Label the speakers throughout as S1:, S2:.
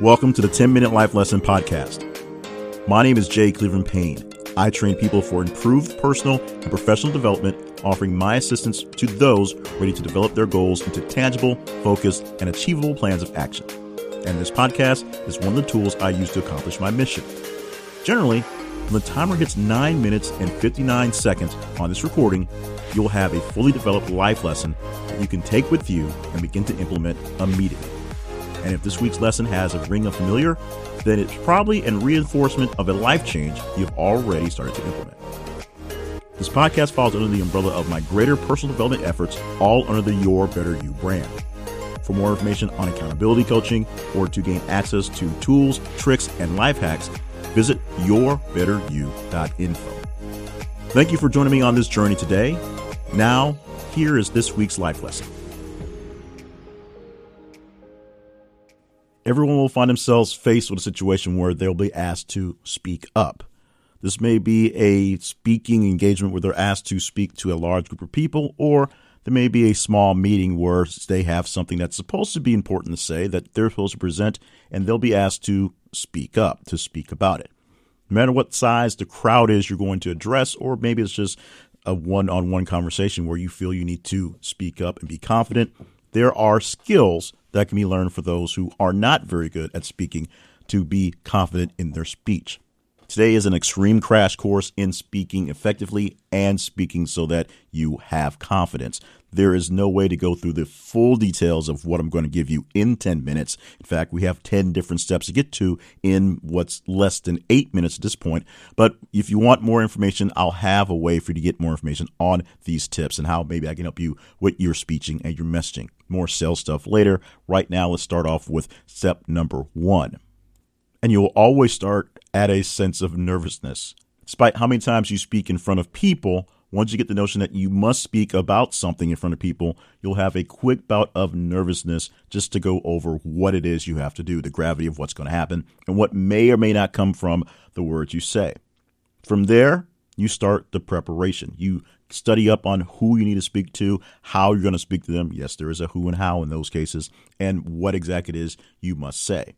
S1: Welcome to the 10 Minute Life Lesson Podcast. My name is Jay Cleveland Payne. I train people for improved personal and professional development, offering my assistance to those ready to develop their goals into tangible, focused, and achievable plans of action. And this podcast is one of the tools I use to accomplish my mission. Generally, when the timer hits 9 minutes and 59 seconds on this recording, you'll have a fully developed life lesson that you can take with you and begin to implement immediately. And if this week's lesson has a ring of familiar, then it's probably a reinforcement of a life change you've already started to implement. This podcast falls under the umbrella of my greater personal development efforts, all under the Your Better You brand. For more information on accountability coaching or to gain access to tools, tricks, and life hacks, visit yourbetteryou.info. Thank you for joining me on this journey today. Now, here is this week's life lesson. Everyone will find themselves faced with a situation where they'll be asked to speak up. This may be a speaking engagement where they're asked to speak to a large group of people, or there may be a small meeting where they have something that's supposed to be important to say that they're supposed to present, and they'll be asked to speak up, to speak about it. No matter what size the crowd is you're going to address, or maybe it's just a one on one conversation where you feel you need to speak up and be confident, there are skills that can be learned for those who are not very good at speaking to be confident in their speech. Today is an extreme crash course in speaking effectively and speaking so that you have confidence. There is no way to go through the full details of what I'm going to give you in 10 minutes. In fact, we have 10 different steps to get to in what's less than eight minutes at this point. But if you want more information, I'll have a way for you to get more information on these tips and how maybe I can help you with your speaking and your messaging. More sales stuff later. Right now, let's start off with step number one. And you'll always start at a sense of nervousness. Despite how many times you speak in front of people, once you get the notion that you must speak about something in front of people, you'll have a quick bout of nervousness just to go over what it is you have to do, the gravity of what's going to happen, and what may or may not come from the words you say. From there, you start the preparation. You study up on who you need to speak to, how you're going to speak to them. Yes, there is a who and how in those cases, and what exactly it is you must say.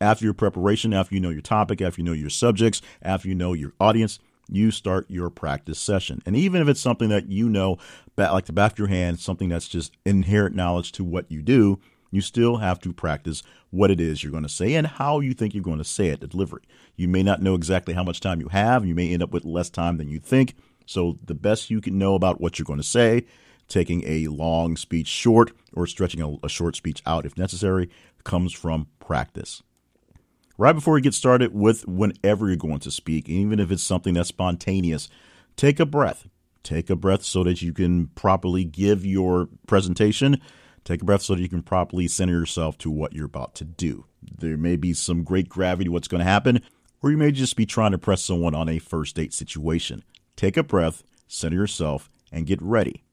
S1: After your preparation, after you know your topic, after you know your subjects, after you know your audience, you start your practice session. And even if it's something that you know, like the back of your hand, something that's just inherent knowledge to what you do, you still have to practice what it is you're going to say and how you think you're going to say it, the delivery. You may not know exactly how much time you have. You may end up with less time than you think. So, the best you can know about what you're going to say, taking a long speech short or stretching a, a short speech out if necessary, comes from practice right before we get started with whenever you're going to speak, even if it's something that's spontaneous, take a breath. Take a breath so that you can properly give your presentation. Take a breath so that you can properly center yourself to what you're about to do. There may be some great gravity what's going to happen, or you may just be trying to press someone on a first date situation. Take a breath, center yourself, and get ready.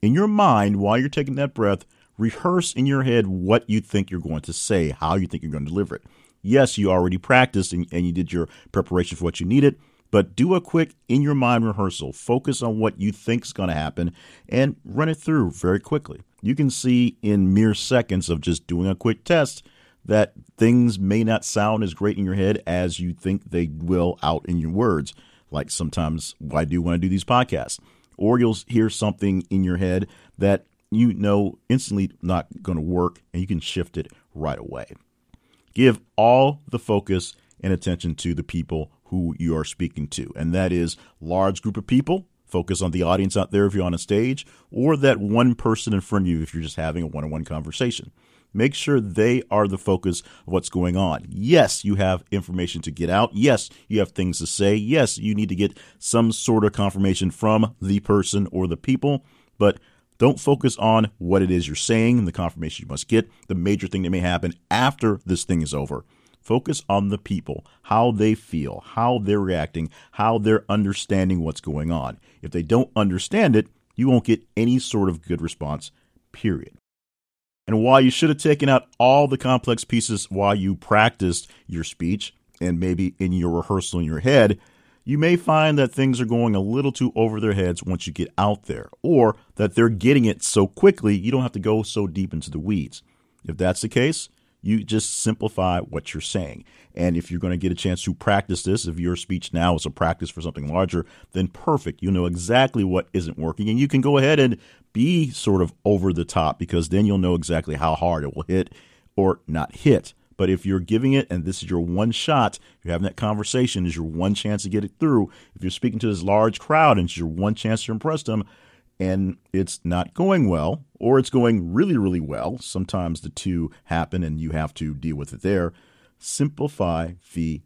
S1: In your mind, while you're taking that breath, rehearse in your head what you think you're going to say, how you think you're going to deliver it yes, you already practiced and, and you did your preparation for what you needed, but do a quick in your mind rehearsal. Focus on what you think is going to happen and run it through very quickly. You can see in mere seconds of just doing a quick test that things may not sound as great in your head as you think they will out in your words. Like sometimes I do when I do these podcasts. Or you'll hear something in your head that you know instantly not going to work and you can shift it right away. Give all the focus and attention to the people who you are speaking to. And that is large group of people. Focus on the audience out there if you're on a stage, or that one person in front of you if you're just having a one on one conversation. Make sure they are the focus of what's going on. Yes, you have information to get out. Yes, you have things to say. Yes, you need to get some sort of confirmation from the person or the people, but don't focus on what it is you're saying and the confirmation you must get, the major thing that may happen after this thing is over. Focus on the people, how they feel, how they're reacting, how they're understanding what's going on. If they don't understand it, you won't get any sort of good response, period. And while you should have taken out all the complex pieces while you practiced your speech and maybe in your rehearsal in your head, you may find that things are going a little too over their heads once you get out there, or that they're getting it so quickly you don't have to go so deep into the weeds. If that's the case, You just simplify what you're saying. And if you're going to get a chance to practice this, if your speech now is a practice for something larger, then perfect. You know exactly what isn't working. And you can go ahead and be sort of over the top because then you'll know exactly how hard it will hit or not hit. But if you're giving it and this is your one shot, you're having that conversation, is your one chance to get it through. If you're speaking to this large crowd and it's your one chance to impress them, and it's not going well, or it's going really, really well, sometimes the two happen and you have to deal with it there. Simplify the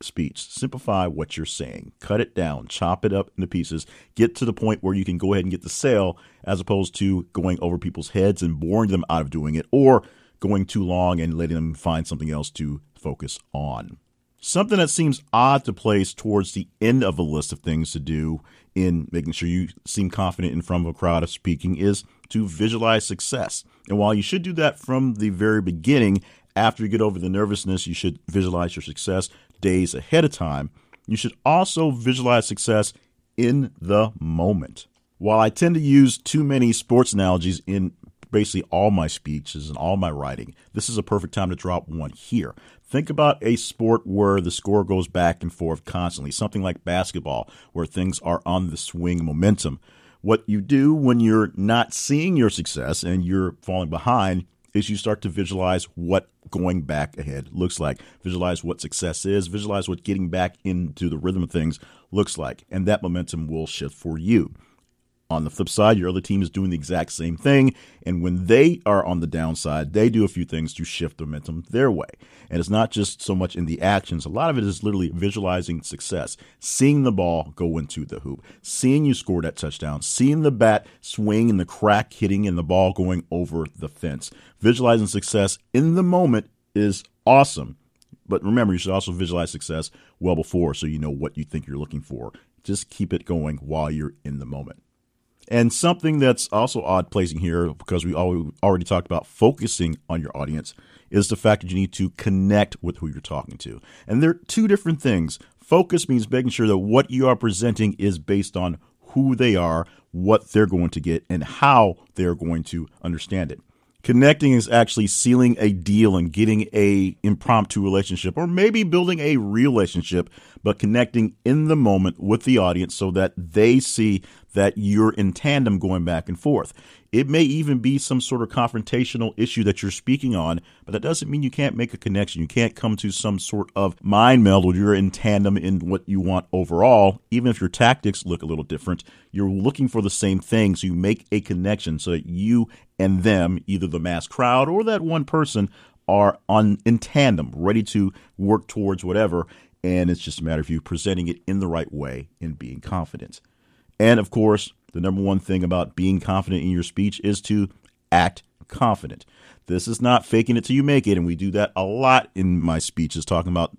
S1: speech. Simplify what you're saying. Cut it down, chop it up into pieces, get to the point where you can go ahead and get the sale as opposed to going over people's heads and boring them out of doing it or going too long and letting them find something else to focus on. Something that seems odd to place towards the end of a list of things to do in making sure you seem confident in front of a crowd of speaking is to visualize success. And while you should do that from the very beginning, after you get over the nervousness, you should visualize your success days ahead of time. You should also visualize success in the moment. While I tend to use too many sports analogies in basically all my speeches and all my writing. This is a perfect time to drop one here. Think about a sport where the score goes back and forth constantly, something like basketball, where things are on the swing momentum. What you do when you're not seeing your success and you're falling behind is you start to visualize what going back ahead looks like. Visualize what success is, visualize what getting back into the rhythm of things looks like, and that momentum will shift for you. On the flip side, your other team is doing the exact same thing. And when they are on the downside, they do a few things to shift momentum their way. And it's not just so much in the actions, a lot of it is literally visualizing success, seeing the ball go into the hoop, seeing you score that touchdown, seeing the bat swing and the crack hitting and the ball going over the fence. Visualizing success in the moment is awesome. But remember, you should also visualize success well before so you know what you think you're looking for. Just keep it going while you're in the moment. And something that's also odd placing here, because we already talked about focusing on your audience, is the fact that you need to connect with who you're talking to. And they're two different things. Focus means making sure that what you are presenting is based on who they are, what they're going to get, and how they're going to understand it. Connecting is actually sealing a deal and getting a impromptu relationship or maybe building a relationship, but connecting in the moment with the audience so that they see that you're in tandem going back and forth. It may even be some sort of confrontational issue that you're speaking on, but that doesn't mean you can't make a connection. You can't come to some sort of mind meld where you're in tandem in what you want overall. Even if your tactics look a little different, you're looking for the same thing. So you make a connection so that you and them, either the mass crowd or that one person, are on in tandem, ready to work towards whatever. And it's just a matter of you presenting it in the right way and being confident. And of course, the number one thing about being confident in your speech is to act confident. This is not faking it till you make it, and we do that a lot in my speeches, talking about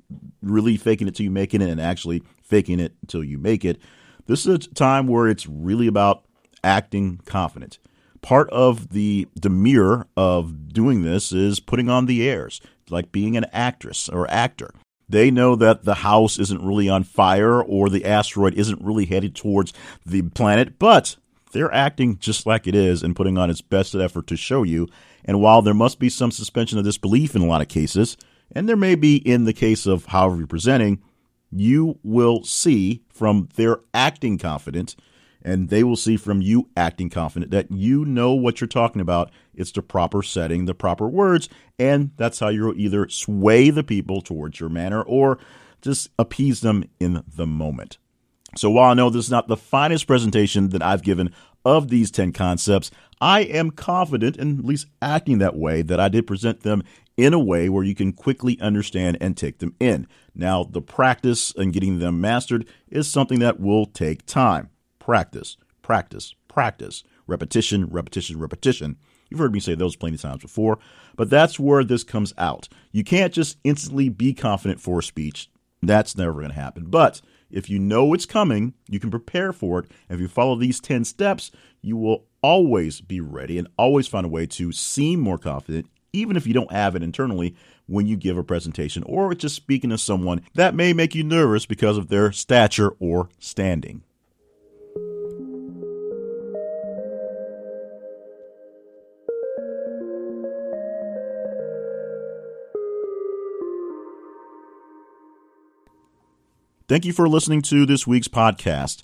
S1: really faking it till you make it and actually faking it till you make it. This is a time where it's really about acting confident. Part of the demure of doing this is putting on the airs, like being an actress or actor. They know that the house isn't really on fire or the asteroid isn't really headed towards the planet, but they're acting just like it is and putting on its best effort to show you. And while there must be some suspension of disbelief in a lot of cases, and there may be in the case of however you're presenting, you will see from their acting confident and they will see from you acting confident that you know what you're talking about. It's the proper setting, the proper words, and that's how you'll either sway the people towards your manner or just appease them in the moment. So while I know this is not the finest presentation that I've given of these 10 concepts, I am confident in at least acting that way that I did present them in a way where you can quickly understand and take them in. Now, the practice and getting them mastered is something that will take time practice, practice, practice, repetition, repetition, repetition. You've heard me say those plenty of times before, but that's where this comes out. You can't just instantly be confident for a speech. That's never going to happen. But if you know it's coming, you can prepare for it. If you follow these 10 steps, you will always be ready and always find a way to seem more confident, even if you don't have it internally when you give a presentation or just speaking to someone that may make you nervous because of their stature or standing. Thank you for listening to this week's podcast.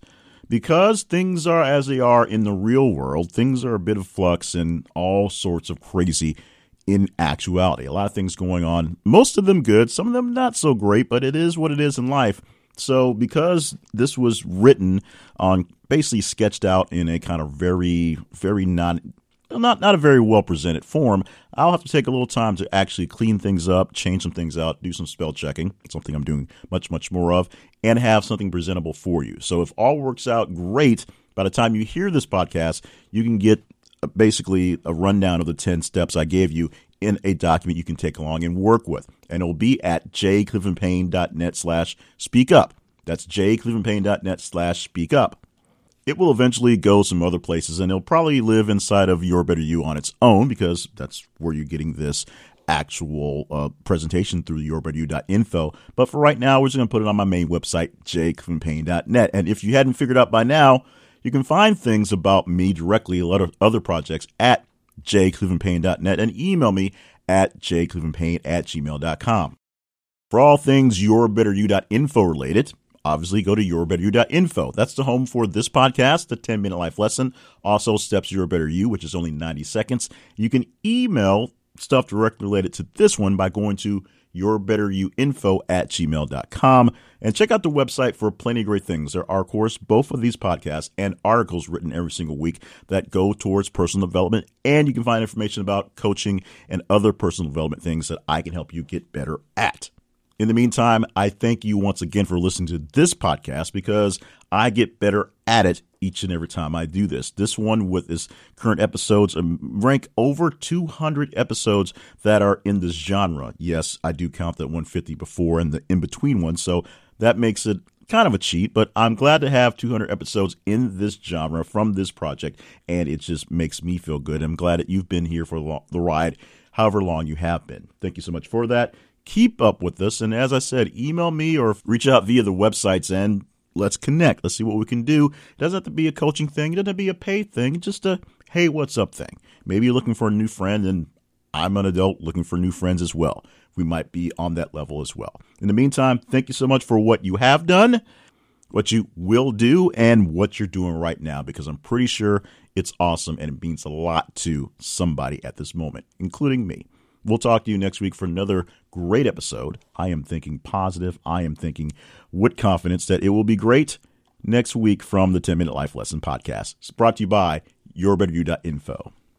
S1: Because things are as they are in the real world, things are a bit of flux and all sorts of crazy in actuality. A lot of things going on, most of them good, some of them not so great, but it is what it is in life. So, because this was written on basically sketched out in a kind of very, very not not not a very well presented form, I'll have to take a little time to actually clean things up, change some things out, do some spell checking, It's something I'm doing much much more of, and have something presentable for you. So if all works out great, by the time you hear this podcast, you can get uh, basically a rundown of the 10 steps I gave you in a document you can take along and work with. And it will be at jclevelandpayne.net slash speak up. That's jclevelandpayne.net slash speak up. It will eventually go some other places and it'll probably live inside of Your Better You on its own because that's where you're getting this actual uh, presentation through yourbetteryou.info. But for right now, we're just going to put it on my main website, jclevelandpayne.net. And if you hadn't figured out by now, you can find things about me directly, a lot of other projects at jclevelandpayne.net and email me at jclevelandpayne at gmail.com. For all things your better yourbetteryou.info related, obviously go to yourbetteryou.info. That's the home for this podcast, the 10 minute life lesson. Also, Steps Your Better You, which is only 90 seconds. You can email stuff directly related to this one by going to yourbetteryouinfo at gmail.com. And check out the website for plenty of great things. There are, of course, both of these podcasts and articles written every single week that go towards personal development. And you can find information about coaching and other personal development things that I can help you get better at. In the meantime, I thank you once again for listening to this podcast because I get better at it each and every time I do this. This one with its current episodes um, rank over 200 episodes that are in this genre. Yes, I do count that 150 before and the in between one, so that makes it kind of a cheat, but I'm glad to have 200 episodes in this genre from this project, and it just makes me feel good. I'm glad that you've been here for the ride, however long you have been. Thank you so much for that keep up with this. And as I said, email me or reach out via the websites and let's connect. Let's see what we can do. It doesn't have to be a coaching thing. It doesn't have to be a paid thing. Just a, hey, what's up thing. Maybe you're looking for a new friend and I'm an adult looking for new friends as well. We might be on that level as well. In the meantime, thank you so much for what you have done, what you will do, and what you're doing right now, because I'm pretty sure it's awesome and it means a lot to somebody at this moment, including me. We'll talk to you next week for another great episode. I am thinking positive. I am thinking with confidence that it will be great next week from the 10 Minute Life Lesson Podcast. It's brought to you by yourbetteryou.info.